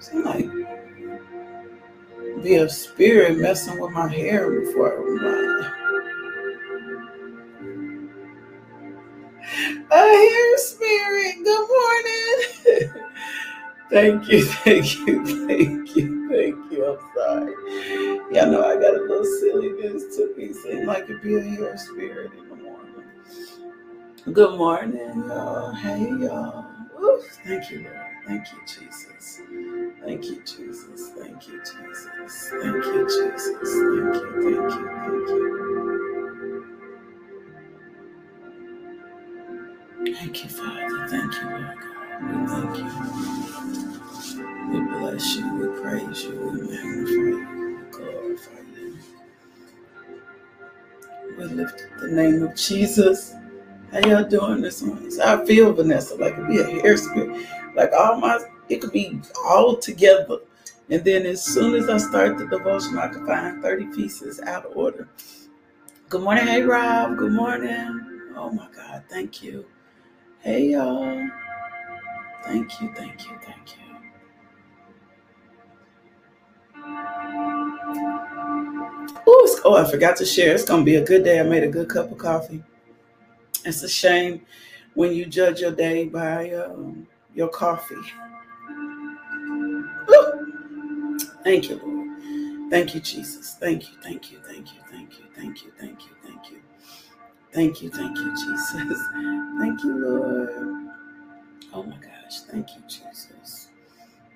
Seem like be a spirit messing with my hair before I. A hair spirit. Good morning. thank you, thank you, thank you, thank you. I'm sorry. Y'all know I got a little silliness to me. Seem like it be a hair spirit in the morning. Good morning, y'all. Hey, y'all. Ooh, thank you, Lord. Thank you, Jesus. Thank you, Jesus. Thank you, Jesus. Thank you, Jesus. Thank you, thank you, thank you. Thank you, Father. Thank you, Lord God. We thank you. We bless you. We praise you. We magnify you. We glorify you. We lift up the name of Jesus. How y'all doing this morning? So I feel Vanessa like be a hair spirit. Like all my it could be all together. And then as soon as I start the devotion, I can find 30 pieces out of order. Good morning, hey Rob. Good morning. Oh my God, thank you. Hey y'all. Thank you, thank you, thank you. Ooh, oh, I forgot to share. It's gonna be a good day. I made a good cup of coffee. It's a shame when you judge your day by um, your coffee. Woo! Thank you, Lord. Thank you, Jesus. Thank you, thank you, thank you, thank you, thank you, thank you, thank you. Thank you, thank you, Jesus. Thank you, Lord. Oh my gosh. Thank you, Jesus.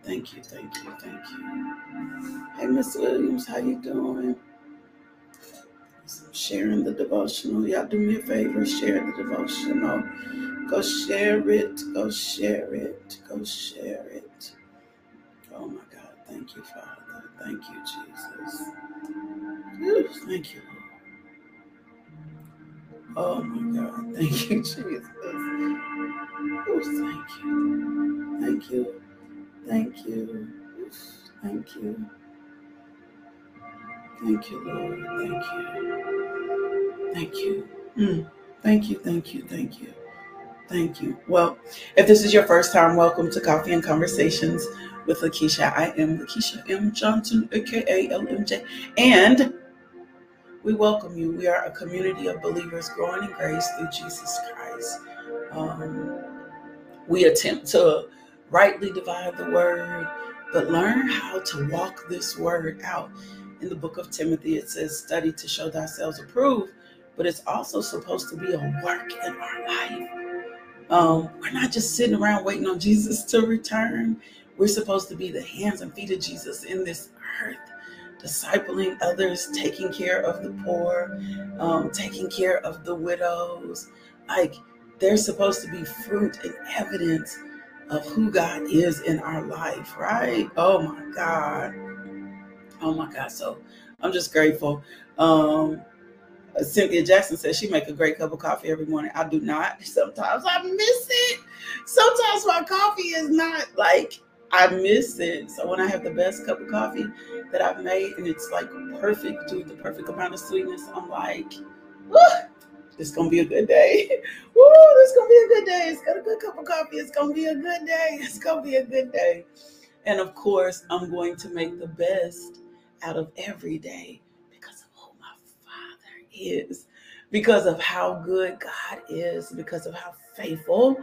Thank you, thank you, thank you. Hey, Miss Williams, how you doing? Sharing the devotional. Y'all do me a favor, share the devotional. Go share it. Go share it. Go share it. Oh my God. Thank you, Father. Thank you, Jesus. Thank you. Oh my God. Thank you, Jesus. Oh, thank you. Thank you. Thank you. Thank you. Thank you, Lord. Thank you. Thank you. Mm. Thank you. Thank you. Thank you. Thank you. Well, if this is your first time, welcome to Coffee and Conversations with Lakeisha. I am Lakeisha M. Johnson, aka LMJ, and we welcome you. We are a community of believers growing in grace through Jesus Christ. Um, we attempt to rightly divide the word, but learn how to walk this word out. In the book of Timothy, it says, Study to show thyself approved, but it's also supposed to be a work in our life. Um, we're not just sitting around waiting on Jesus to return. We're supposed to be the hands and feet of Jesus in this earth, discipling others, taking care of the poor, um, taking care of the widows. Like there's supposed to be fruit and evidence of who God is in our life, right? Oh my God. Oh my God. So I'm just grateful. Um, Cynthia Jackson says she make a great cup of coffee every morning. I do not. Sometimes I miss it. Sometimes my coffee is not like I miss it. So when I have the best cup of coffee that I've made and it's like perfect to the perfect amount of sweetness, I'm like, Woo, it's gonna be a good day. Woo, it's gonna be a good day. It's got a good cup of coffee. It's gonna be a good day. It's gonna be a good day. And of course, I'm going to make the best out of every day because of who my Father is, because of how good God is, because of how faithful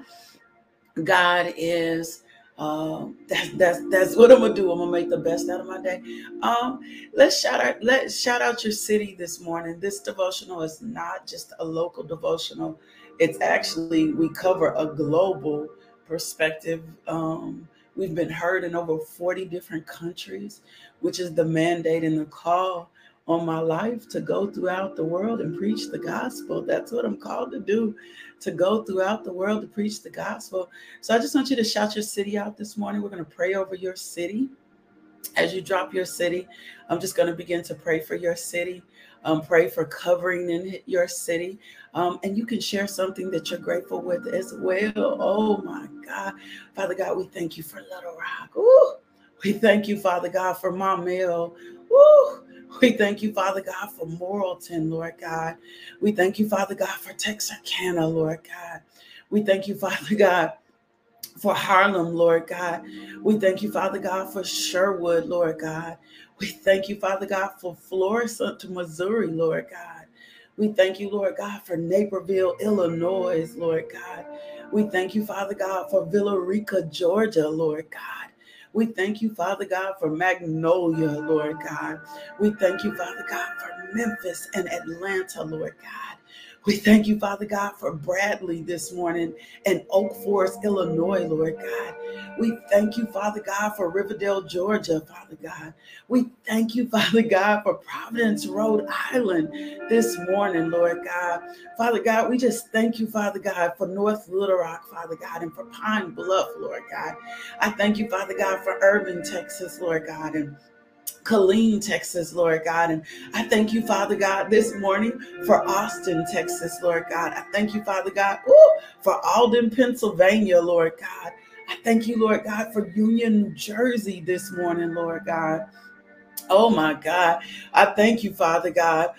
God is. Um, that's that's that's what I'm gonna do. I'm gonna make the best out of my day. Um, let's shout out let's shout out your city this morning. This devotional is not just a local devotional. It's actually we cover a global perspective. Um, we've been heard in over 40 different countries, which is the mandate and the call on my life to go throughout the world and preach the gospel. That's what I'm called to do, to go throughout the world to preach the gospel. So I just want you to shout your city out this morning. We're going to pray over your city. As you drop your city, I'm just going to begin to pray for your city. Um, pray for covering in your city. Um, and you can share something that you're grateful with as well. Oh my God. Father God, we thank you for Little Rock. Ooh, we thank you, Father God, for Maumelle. Ooh, we thank you, Father God, for Morrilton, Lord God. We thank you, Father God, for Texarkana, Lord God. We thank you, Father God, for Harlem, Lord God. We thank you, Father God, for Sherwood, Lord God. We thank you, Father God, for Florissant to Missouri, Lord God. We thank you, Lord God, for Naperville, Illinois, Lord God. We thank you, Father God, for Villa Rica, Georgia, Lord God. We thank you, Father God, for Magnolia, Lord God. We thank you, Father God, for Memphis and Atlanta, Lord God. We thank you, Father God, for Bradley this morning and Oak Forest, Illinois, Lord God. We thank you, Father God, for Riverdale, Georgia, Father God. We thank you, Father God, for Providence, Rhode Island this morning, Lord God. Father God, we just thank you, Father God, for North Little Rock, Father God, and for Pine Bluff, Lord God. I thank you, Father God, for Irving, Texas, Lord God, and Killeen, Texas, Lord God. And I thank you, Father God, this morning for Austin, Texas, Lord God. I thank you, Father God, ooh, for Alden, Pennsylvania, Lord God. I thank you, Lord God, for Union, New Jersey this morning, Lord God. Oh my God. I thank you, Father God,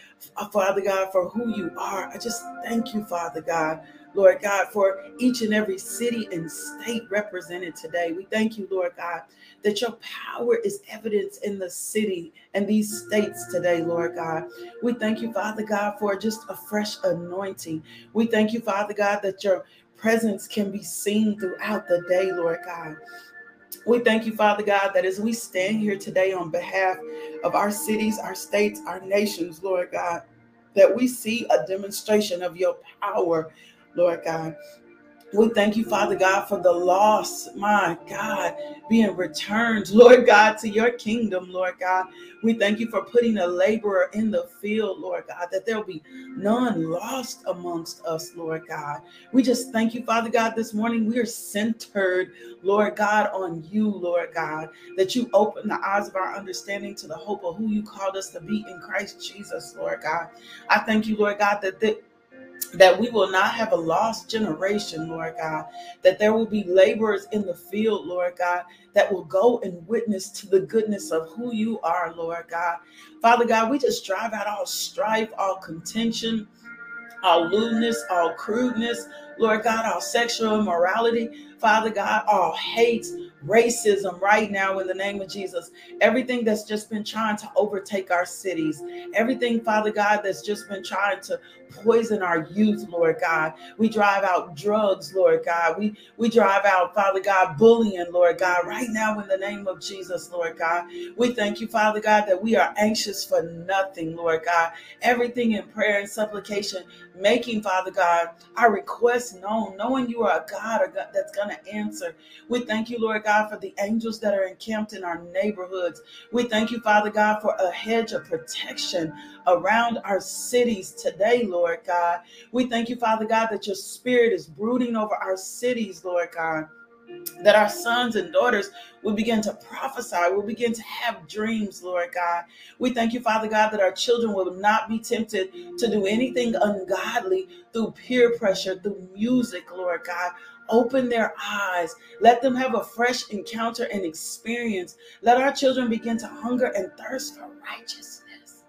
Father God, for who you are. I just thank you, Father God. Lord God, for each and every city and state represented today. We thank you, Lord God, that your power is evidence in the city and these states today, Lord God. We thank you, Father God, for just a fresh anointing. We thank you, Father God, that your presence can be seen throughout the day, Lord God. We thank you, Father God, that as we stand here today on behalf of our cities, our states, our nations, Lord God, that we see a demonstration of your power, Lord God. We thank you, Father God, for the loss, my God, being returned, Lord God, to your kingdom, Lord God. We thank you for putting a laborer in the field, Lord God, that there'll be none lost amongst us, Lord God. We just thank you, Father God, this morning. We are centered, Lord God, on you, Lord God, that you open the eyes of our understanding to the hope of who you called us to be in Christ Jesus, Lord God. I thank you, Lord God, that the that we will not have a lost generation, Lord God, that there will be laborers in the field, Lord God, that will go and witness to the goodness of who you are, Lord God. Father God, we just drive out all strife, all contention, all lewdness, all crudeness, Lord God, all sexual immorality, Father God, all hate, racism right now in the name of Jesus. Everything that's just been trying to overtake our cities, everything, Father God, that's just been trying to poison our youth, Lord God. We drive out drugs, Lord God. We we drive out, Father God, bullying, Lord God, right now in the name of Jesus, Lord God. We thank you, Father God, that we are anxious for nothing, Lord God. Everything in prayer and supplication, making, Father God, our requests known, knowing you are a God that's going to answer. We thank you, Lord God, for the angels that are encamped in our neighborhoods. We thank you, Father God, for a hedge of protection around our cities today, Lord God. We thank you, Father God, that your spirit is brooding over our cities, Lord God that our sons and daughters will begin to prophesy, will begin to have dreams, Lord God. We thank you, Father God, that our children will not be tempted to do anything ungodly through peer pressure, through music, Lord God. Open their eyes. Let them have a fresh encounter and experience. Let our children begin to hunger and thirst for righteousness.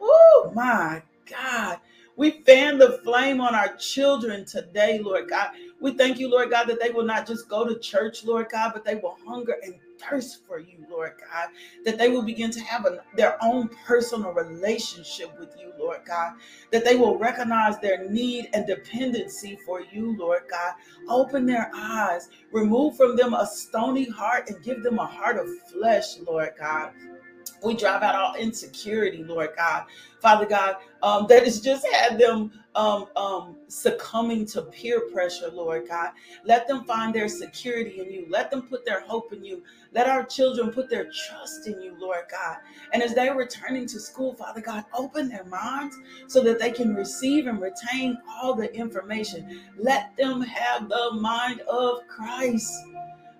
Oh, my God. We fan the flame on our children today, Lord God. We thank you, Lord God, that they will not just go to church, Lord God, but they will hunger and thirst for you, Lord God. That they will begin to have a, their own personal relationship with you, Lord God. That they will recognize their need and dependency for you, Lord God. Open their eyes, remove from them a stony heart, and give them a heart of flesh, Lord God. We drive out all insecurity, Lord God. Father God, um, that has just had them um, um, succumbing to peer pressure, Lord God. Let them find their security in you. Let them put their hope in you. Let our children put their trust in you, Lord God. And as they're returning to school, Father God, open their minds so that they can receive and retain all the information. Let them have the mind of Christ.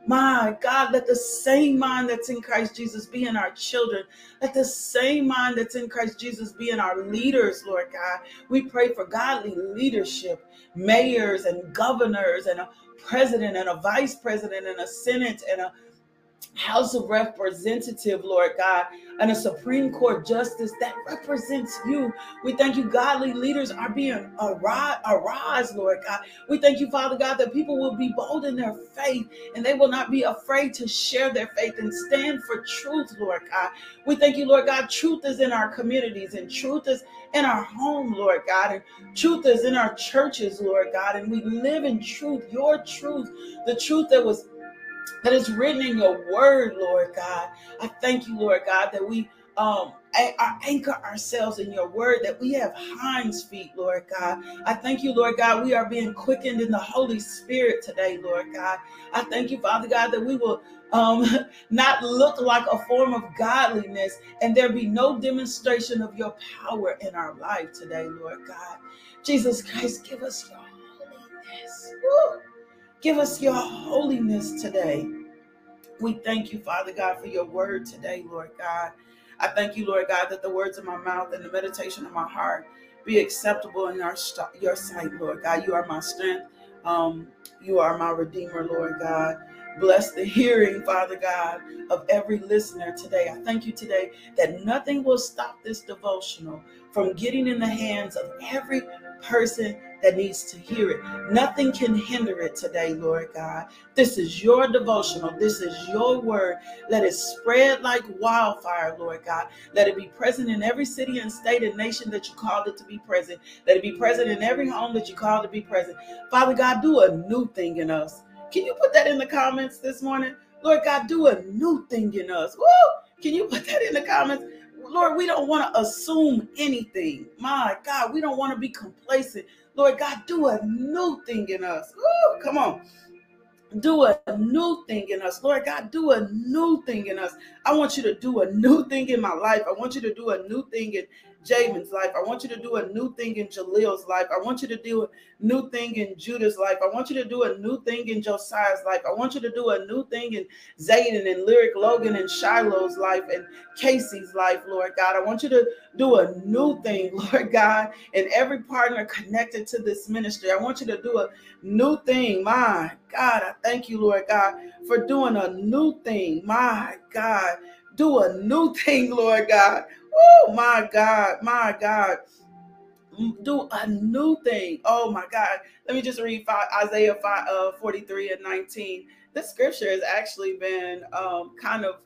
My God, let the same mind that's in Christ Jesus be in our children. Let the same mind that's in Christ Jesus be in our leaders, Lord God. We pray for godly leadership, mayors and governors, and a president and a vice president and a senate and a House of Representative, Lord God, and a Supreme Court justice that represents you. We thank you, godly leaders are being arise, Lord God. We thank you, Father God, that people will be bold in their faith and they will not be afraid to share their faith and stand for truth, Lord God. We thank you, Lord God. Truth is in our communities and truth is in our home, Lord God, and truth is in our churches, Lord God, and we live in truth, your truth, the truth that was that is written in your word, Lord God. I thank you, Lord God, that we um anchor ourselves in your word, that we have hinds feet, Lord God. I thank you, Lord God, we are being quickened in the Holy Spirit today, Lord God. I thank you, Father God, that we will um, not look like a form of godliness and there be no demonstration of your power in our life today, Lord God. Jesus Christ, give us your holiness. Woo! Give us your holiness today. We thank you, Father God, for your word today, Lord God. I thank you, Lord God, that the words of my mouth and the meditation of my heart be acceptable in our, your sight, Lord God. You are my strength. Um, you are my redeemer, Lord God. Bless the hearing, Father God, of every listener today. I thank you today that nothing will stop this devotional from getting in the hands of every person that needs to hear it. Nothing can hinder it today, Lord God. This is your devotional. This is your word. Let it spread like wildfire, Lord God. Let it be present in every city and state and nation that you called it to be present. Let it be present in every home that you called to be present. Father God, do a new thing in us. Can you put that in the comments this morning? Lord God, do a new thing in us. Woo! Can you put that in the comments? Lord, we don't want to assume anything. My God, we don't want to be complacent. Lord God, do a new thing in us. Woo, come on. Do a new thing in us. Lord God, do a new thing in us. I want you to do a new thing in my life. I want you to do a new thing in Jamin's life. I want you to do a new thing in Jalil's life. I want you to do a new thing in Judah's life. I want you to do a new thing in Josiah's life. I want you to do a new thing in Zayden and Lyric Logan and Shiloh's life and Casey's life, Lord God. I want you to do a new thing, Lord God, and every partner connected to this ministry. I want you to do a new thing. My God, I thank you, Lord God, for doing a new thing. My God, do a new thing, Lord God. Oh my God, my God. Do a new thing. Oh my God. Let me just read five, Isaiah 5, uh, 43 and 19. This scripture has actually been um, kind of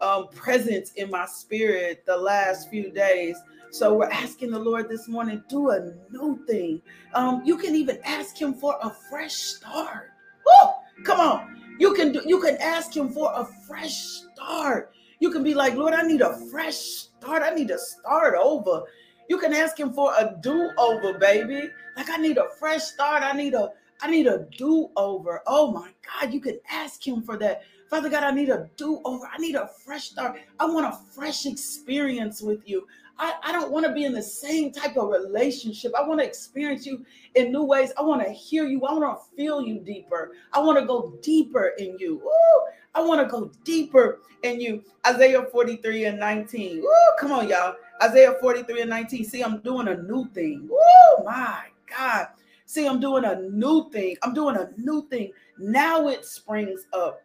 um, present in my spirit the last few days. So we're asking the Lord this morning, do a new thing. Um, you can even ask Him for a fresh start. Oh, come on. You can do. You can ask Him for a fresh start. You can be like, Lord, I need a fresh start. I need to start over. You can ask him for a do-over, baby. Like I need a fresh start. I need a I need a do-over. Oh my God, you can ask him for that. Father God, I need a do-over. I need a fresh start. I want a fresh experience with you. I, I don't want to be in the same type of relationship. I want to experience you in new ways. I want to hear you. I want to feel you deeper. I want to go deeper in you. Ooh, I want to go deeper in you. Isaiah 43 and 19. Ooh, come on, y'all. Isaiah 43 and 19. See, I'm doing a new thing. Oh my God. See, I'm doing a new thing. I'm doing a new thing. Now it springs up.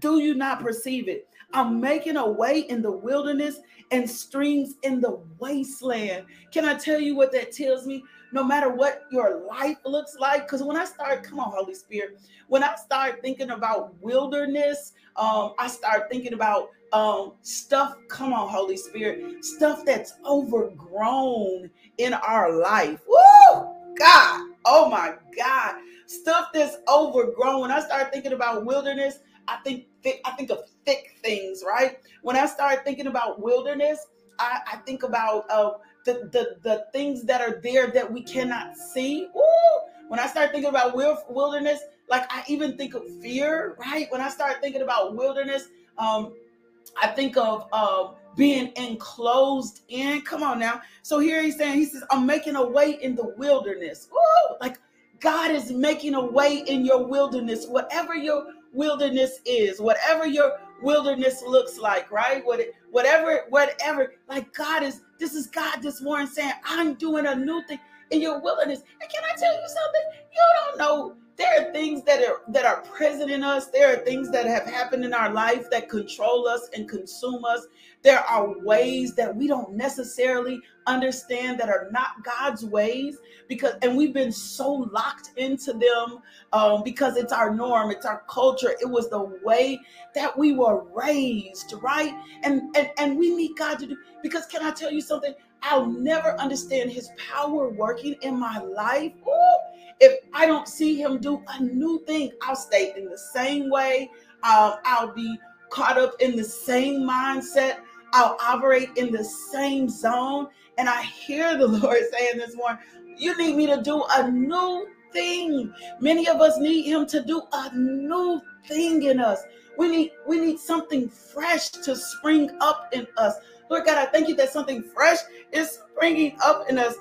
Do you not perceive it? I'm making a way in the wilderness and streams in the wasteland. Can I tell you what that tells me? No matter what your life looks like, because when I start, come on, Holy Spirit, when I start thinking about wilderness, um, I start thinking about um, stuff, come on, Holy Spirit, stuff that's overgrown in our life. Woo! God, oh my God, stuff that's overgrown. When I start thinking about wilderness, I think I think of thick things, right? When I start thinking about wilderness, I, I think about uh, the, the, the things that are there that we cannot see. Ooh, when I start thinking about wilderness, like I even think of fear, right? When I start thinking about wilderness, um, I think of uh, being enclosed in. Come on now. So here he's saying, he says, I'm making a way in the wilderness. Ooh, like God is making a way in your wilderness, whatever your wilderness is, whatever your wilderness looks like, right? What it, whatever, whatever. Like God is, this is God this morning saying, I'm doing a new thing in your wilderness. And can I tell you something? You don't know there are things that are that are present in us there are things that have happened in our life that control us and consume us there are ways that we don't necessarily understand that are not god's ways because and we've been so locked into them um, because it's our norm it's our culture it was the way that we were raised right and and and we need god to do because can i tell you something i'll never understand his power working in my life Ooh, if I don't see him do a new thing, I'll stay in the same way. Um, I'll be caught up in the same mindset. I'll operate in the same zone. And I hear the Lord saying this morning, you need me to do a new thing. Many of us need him to do a new thing in us. We need we need something fresh to spring up in us. Lord God, I thank you that something fresh is springing up in us.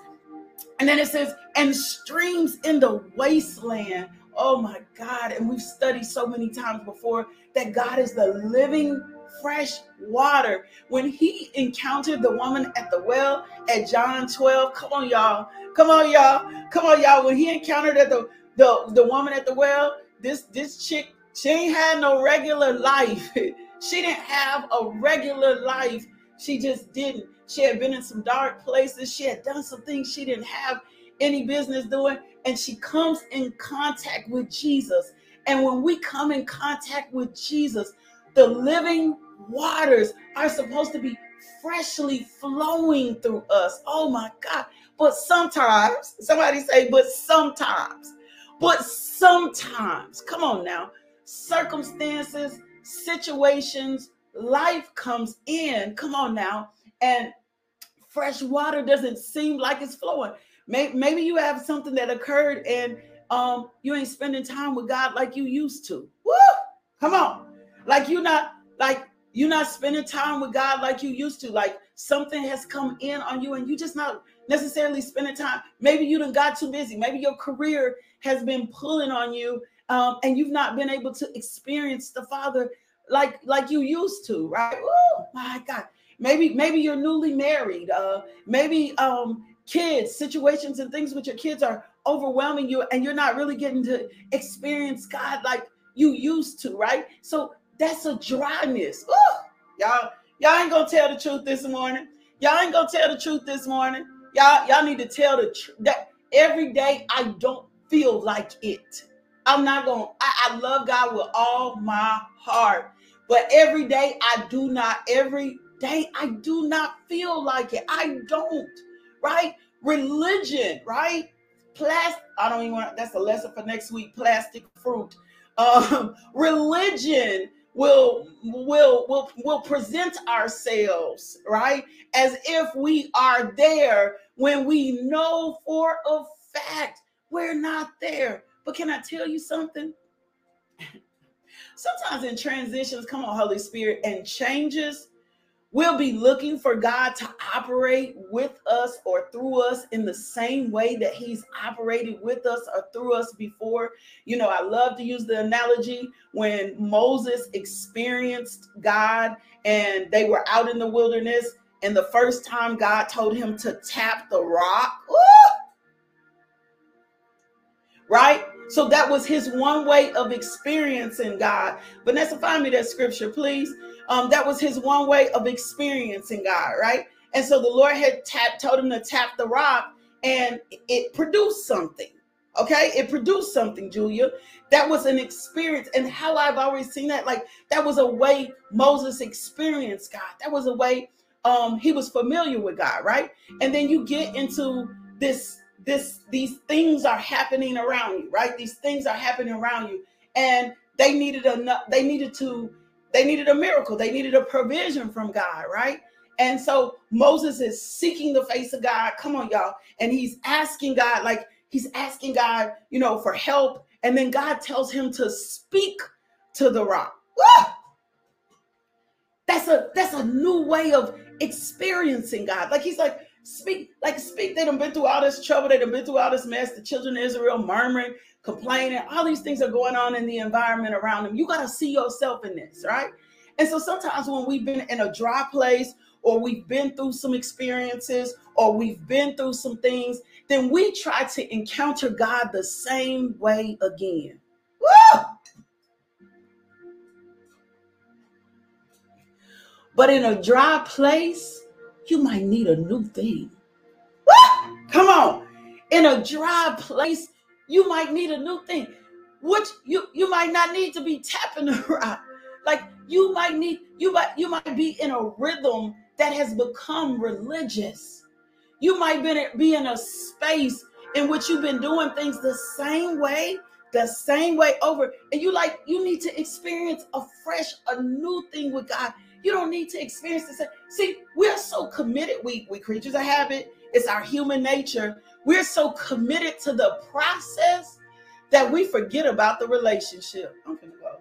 And then it says, and streams in the wasteland. Oh my God. And we've studied so many times before that God is the living, fresh water. When he encountered the woman at the well at John 12, come on, y'all. Come on, y'all. Come on, y'all. When he encountered at the, the, the woman at the well, this, this chick, she ain't had no regular life. she didn't have a regular life. She just didn't. She had been in some dark places. She had done some things she didn't have any business doing. And she comes in contact with Jesus. And when we come in contact with Jesus, the living waters are supposed to be freshly flowing through us. Oh my God. But sometimes, somebody say, but sometimes, but sometimes, come on now, circumstances, situations, life comes in. Come on now and fresh water doesn't seem like it's flowing. Maybe you have something that occurred and um, you ain't spending time with God like you used to. Woo! Come on. Like you're not like you're not spending time with God like you used to. Like something has come in on you and you just not necessarily spending time. Maybe you done got too busy. Maybe your career has been pulling on you um, and you've not been able to experience the Father like like you used to, right? Oh my God. Maybe maybe you're newly married. Uh, maybe um, kids, situations and things with your kids are overwhelming you, and you're not really getting to experience God like you used to, right? So that's a dryness. Ooh, y'all, y'all ain't gonna tell the truth this morning. Y'all ain't gonna tell the truth this morning. Y'all, y'all need to tell the truth that every day I don't feel like it. I'm not gonna, I, I love God with all my heart. But every day I do not, every day I do not feel like it. I don't, right? Religion, right? Plastic, I don't even want that's a lesson for next week. Plastic fruit. Um, religion will will will will present ourselves right? As if we are there when we know for a fact we're not there. But can i tell you something? Sometimes in transitions come on holy spirit and changes We'll be looking for God to operate with us or through us in the same way that He's operated with us or through us before. You know, I love to use the analogy when Moses experienced God and they were out in the wilderness, and the first time God told him to tap the rock, right? So that was his one way of experiencing God. Vanessa, find me that scripture, please. Um, that was his one way of experiencing God, right? And so the Lord had tapped, told him to tap the rock, and it produced something. Okay, it produced something, Julia. That was an experience, and how I've always seen that, like that was a way Moses experienced God. That was a way um he was familiar with God, right? And then you get into this this these things are happening around you right these things are happening around you and they needed a they needed to they needed a miracle they needed a provision from god right And so Moses is seeking the face of God. Come on, y'all. And he's asking God, like he's asking God, you know, for help. And then God tells him to speak to the rock. That's a that's a new way of experiencing God. Like he's like, speak, like speak. They done been through all this trouble, they done been through all this mess. The children of Israel murmuring, complaining, all these things are going on in the environment around them. You got to see yourself in this, right? And so sometimes when we've been in a dry place or we've been through some experiences or we've been through some things, then we try to encounter God the same way again. Woo! But in a dry place, you might need a new thing. Woo! Come on. In a dry place, you might need a new thing. Which you you might not need to be tapping around. Like you might need you might you might be in a rhythm that has become religious. You might be, be in a space in which you've been doing things the same way, the same way over. And you like, you need to experience a fresh, a new thing with God. You don't need to experience this. See, we're so committed. We, we creatures of habit. It's our human nature. We're so committed to the process that we forget about the relationship. I'm gonna go.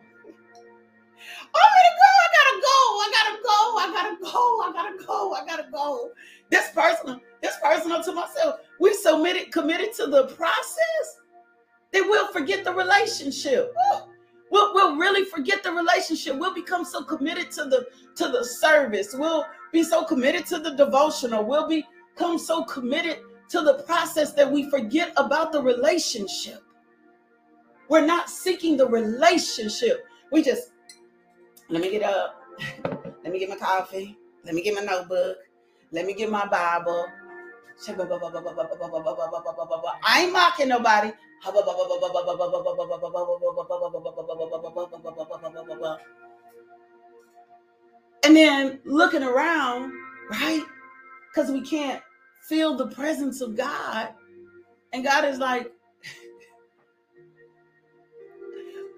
Oh, I'm gonna go. I gotta go. I gotta go. I gotta go. I gotta go. This personal, this personal to myself. We're so committed, committed to the process that we'll forget the relationship. We'll, we'll really forget the relationship. We'll become so committed to the to the service. We'll be so committed to the devotional. We'll become so committed to the process that we forget about the relationship. We're not seeking the relationship. We just let me get up. Let me get my coffee. Let me get my notebook. Let me get my Bible. I ain't mocking nobody. And then looking around, right? Because we can't feel the presence of God. And God is like,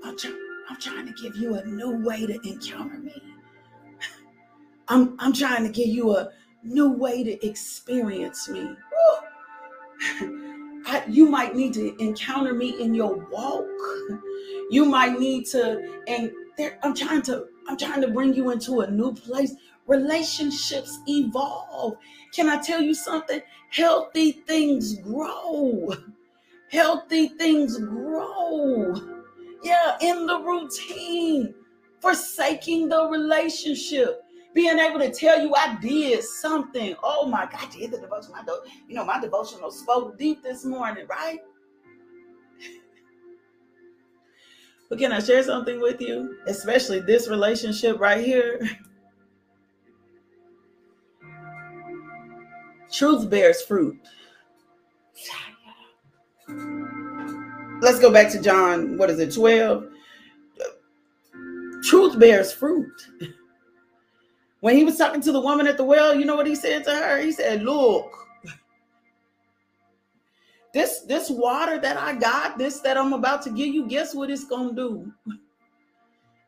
I'm, try- I'm trying to give you a new way to encounter me. I'm, I'm trying to give you a new way to experience me. I, you might need to encounter me in your walk. You might need to, and there, I'm trying to, I'm trying to bring you into a new place. Relationships evolve. Can I tell you something? Healthy things grow. Healthy things grow. Yeah, in the routine, forsaking the relationship being able to tell you I did something. Oh my God, I did the devotion. My do- you know, my devotional spoke deep this morning, right? but can I share something with you? Especially this relationship right here. Truth bears fruit. Let's go back to John, what is it, 12? Truth bears fruit. When he was talking to the woman at the well, you know what he said to her? He said, Look, this this water that I got, this that I'm about to give you, guess what it's gonna do?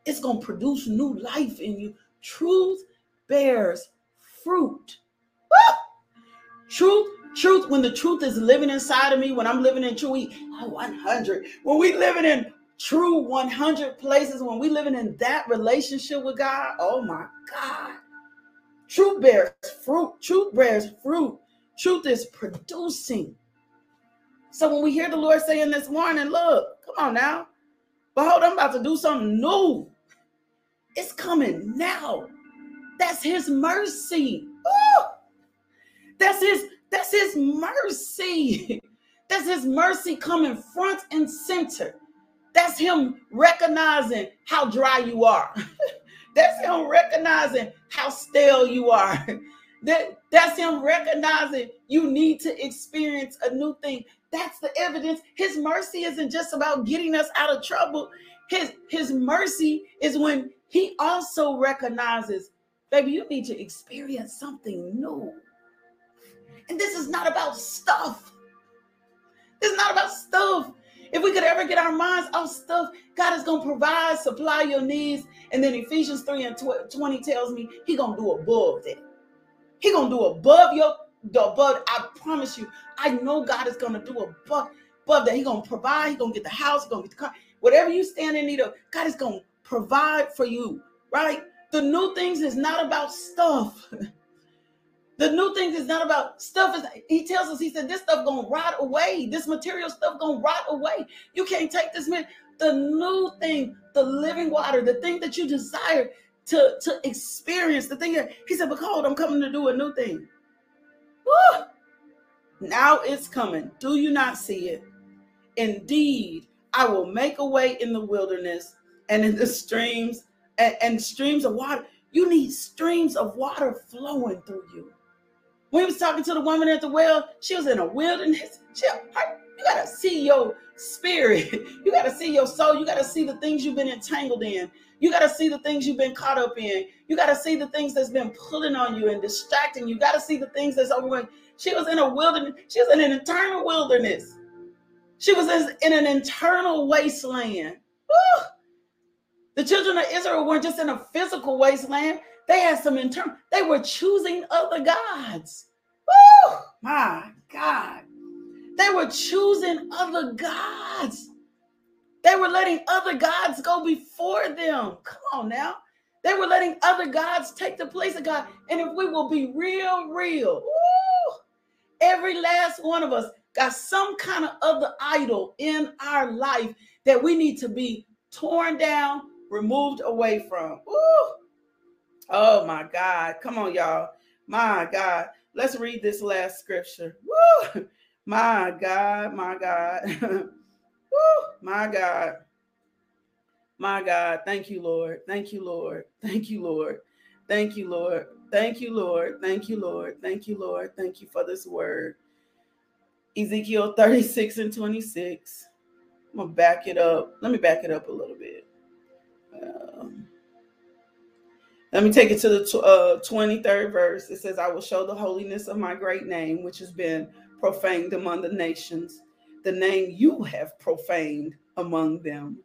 It's gonna produce new life in you. Truth bears fruit. Woo! Truth, truth, when the truth is living inside of me, when I'm living in true 100, when we living in true 100 places, when we living in that relationship with God, oh my God. Truth bears fruit. Truth bears fruit. Truth is producing. So when we hear the Lord saying this morning, look, come on now. Behold, I'm about to do something new. It's coming now. That's his mercy. Ooh! That's his, that's his mercy. That's his mercy coming front and center. That's him recognizing how dry you are. That's him recognizing how stale you are. That, that's him recognizing you need to experience a new thing. That's the evidence. His mercy isn't just about getting us out of trouble. His his mercy is when he also recognizes, baby, you need to experience something new. And this is not about stuff. It's not about stuff. If we could ever get our minds off stuff, God is going to provide, supply your needs. And then Ephesians 3 and 20 tells me He going to do above that. He gonna do above your the above. I promise you. I know God is gonna do above above that. He gonna provide. He gonna get the house. He gonna get the car. Whatever you stand in need of, God is gonna provide for you. Right? The new things is not about stuff. The new things is not about stuff. Is he tells us? He said this stuff gonna rot away. This material stuff gonna rot away. You can't take this man. The new thing, the living water, the thing that you desire to to experience, the thing that he said, "Behold, I'm coming to do a new thing." Woo! Now it's coming. Do you not see it? Indeed, I will make a way in the wilderness and in the streams and, and streams of water. You need streams of water flowing through you. He was talking to the woman at the well, she was in a wilderness. She, her, you gotta see your spirit. You gotta see your soul. You gotta see the things you've been entangled in. You gotta see the things you've been caught up in. You gotta see the things that's been pulling on you and distracting you. You gotta see the things that's overwhelming. She was in a wilderness. She was in an eternal wilderness. She was in an internal wasteland. Woo! The children of Israel weren't just in a physical wasteland. They had some internal, they were choosing other gods. Woo! My God. They were choosing other gods. They were letting other gods go before them. Come on now. They were letting other gods take the place of God. And if we will be real, real, woo, every last one of us got some kind of other idol in our life that we need to be torn down, removed away from. Woo. Oh my God. Come on, y'all. My God. Let's read this last scripture. Woo! My God, my God. Woo! My God. My God. Thank you, Lord. Thank you, Lord. Thank you, Lord. Thank you, Lord. Thank you, Lord. Thank you, Lord. Thank you, Lord. Thank you for this word. Ezekiel 36 and 26. I'm going to back it up. Let me back it up a little bit. Um, let me take it to the uh, 23rd verse. It says, I will show the holiness of my great name, which has been profaned among the nations, the name you have profaned among them.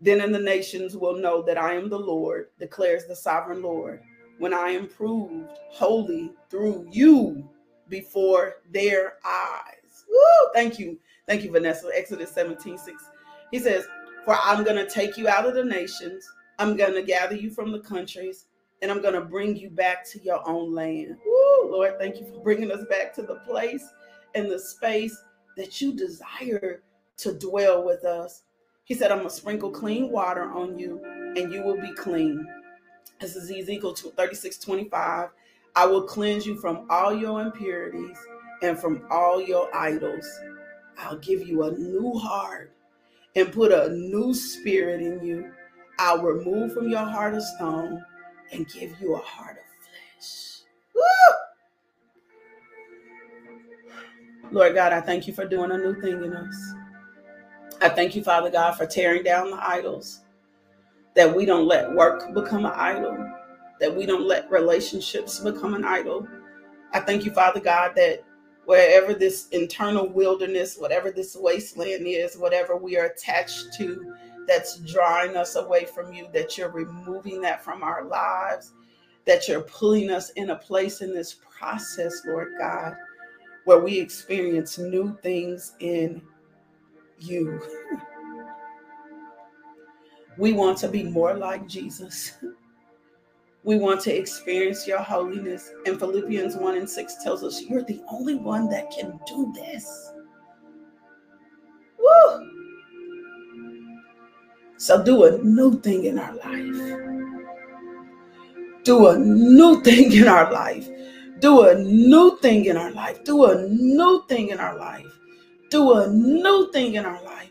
Then in the nations will know that I am the Lord, declares the sovereign Lord, when I am proved holy through you before their eyes. Woo! Thank you. Thank you, Vanessa. Exodus 17, 6. He says, For I'm going to take you out of the nations, I'm going to gather you from the countries and I'm going to bring you back to your own land. Woo, Lord, thank you for bringing us back to the place and the space that you desire to dwell with us. He said, I'm going to sprinkle clean water on you and you will be clean. This is Ezekiel 36 25. I will cleanse you from all your impurities and from all your idols. I'll give you a new heart and put a new spirit in you. I'll remove from your heart of stone and give you a heart of flesh. Woo! Lord God, I thank you for doing a new thing in us. I thank you, Father God, for tearing down the idols, that we don't let work become an idol, that we don't let relationships become an idol. I thank you, Father God, that wherever this internal wilderness, whatever this wasteland is, whatever we are attached to, that's drawing us away from you, that you're removing that from our lives, that you're pulling us in a place in this process, Lord God, where we experience new things in you. we want to be more like Jesus. We want to experience your holiness. And Philippians 1 and 6 tells us you're the only one that can do this. Woo! So do a new thing in our life. Do a new thing in our life. Do a new thing in our life. Do a new thing in our life. Do a new thing in our life.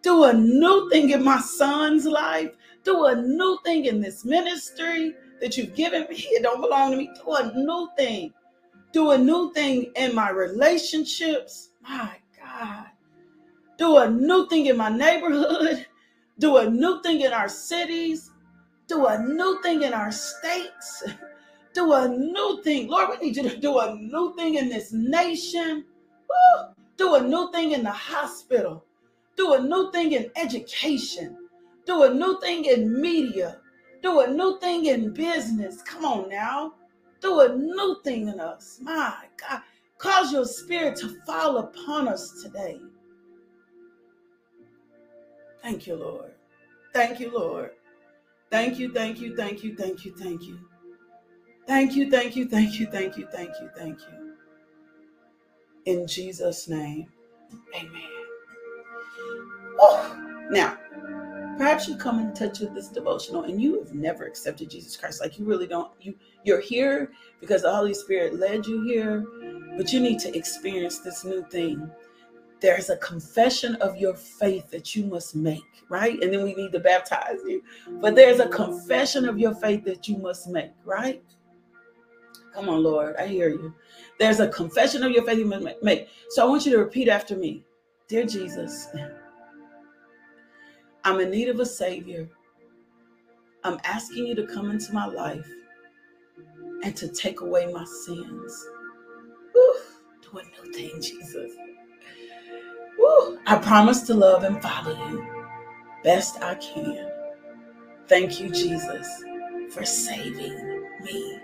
Do a new thing in my son's life. Do a new thing in this ministry that you've given me. It don't belong to me. Do a new thing. Do a new thing in my relationships. My God. Do a new thing in my neighborhood do a new thing in our cities, do a new thing in our states, do a new thing. Lord, we need you to do a new thing in this nation. Woo! Do a new thing in the hospital. Do a new thing in education. Do a new thing in media. Do a new thing in business. Come on now. Do a new thing in us. My God. Cause your spirit to fall upon us today. Thank you, Lord. Thank you, Lord. Thank you, thank you, thank you, thank you, thank you. Thank you, thank you, thank you, thank you, thank you, thank you. In Jesus' name, amen. Oh, now, perhaps you come in touch with this devotional and you have never accepted Jesus Christ. Like you really don't, you you're here because the Holy Spirit led you here, but you need to experience this new thing. There's a confession of your faith that you must make, right? And then we need to baptize you. But there's a confession of your faith that you must make, right? Come on, Lord, I hear you. There's a confession of your faith you must make. So I want you to repeat after me Dear Jesus, I'm in need of a Savior. I'm asking you to come into my life and to take away my sins. Whew, do a new thing, Jesus. Whew, I promise to love and follow you best I can. Thank you, Jesus, for saving me.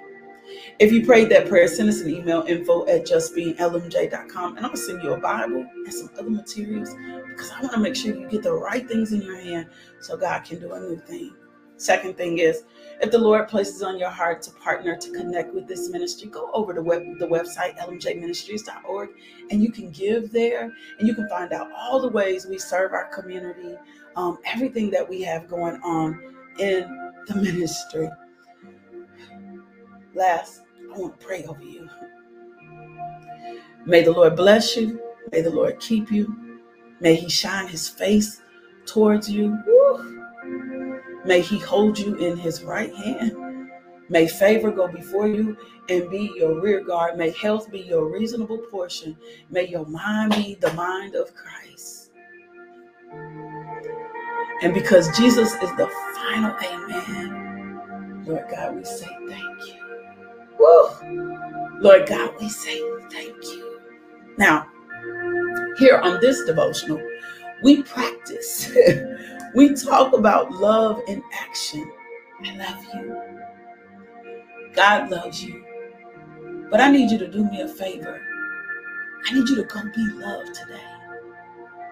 If you prayed that prayer, send us an email info at justbeinglmj.com and I'm going to send you a Bible and some other materials because I want to make sure you get the right things in your hand so God can do a new thing. Second thing is, if the Lord places on your heart to partner to connect with this ministry, go over to web, the website lmjministries.org and you can give there and you can find out all the ways we serve our community, um, everything that we have going on in the ministry. Last, I want to pray over you. May the Lord bless you. May the Lord keep you. May He shine His face towards you. Woo. May He hold you in His right hand. May favor go before you and be your rear guard. May health be your reasonable portion. May your mind be the mind of Christ. And because Jesus is the final amen, Lord God, we say thank you. Woo! Lord God, we say thank you. Now, here on this devotional, we practice. we talk about love in action. I love you. God loves you. But I need you to do me a favor. I need you to go be loved today.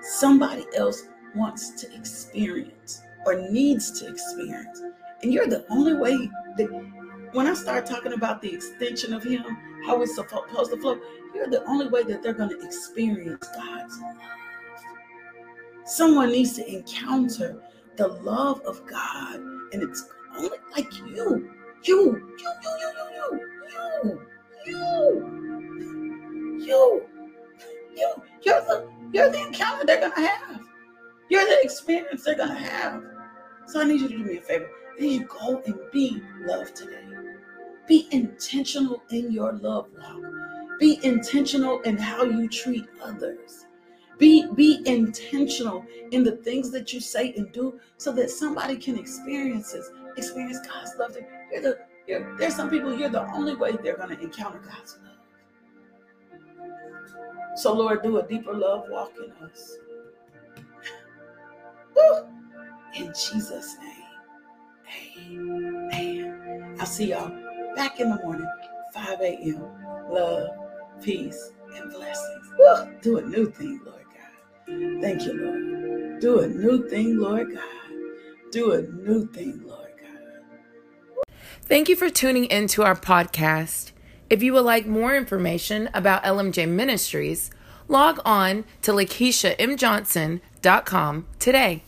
Somebody else wants to experience or needs to experience. And you're the only way that when I start talking about the extension of Him, how it's supposed to flow, you're the only way that they're going to experience God's love. Someone needs to encounter the love of God, and it's only like you, you, you, you, you, you, you, you, you, you. You're the you're the encounter they're gonna have. You're the experience they're gonna have. So I need you to do me a favor. I need you go and be loved today. Be intentional in your love walk. Be intentional in how you treat others. Be, be intentional in the things that you say and do so that somebody can experience this, experience God's love. You're the, you're, there's some people, you're the only way they're going to encounter God's love. So, Lord, do a deeper love walk in us. Woo! In Jesus' name. Amen. I'll see y'all back in the morning, 5 a.m. Love, peace, and blessings. Woo! Do a new thing, Lord. Thank you, Lord. Do a new thing, Lord God. Do a new thing, Lord God. Thank you for tuning into our podcast. If you would like more information about LMJ Ministries, log on to LakeishaMJohnson.com today.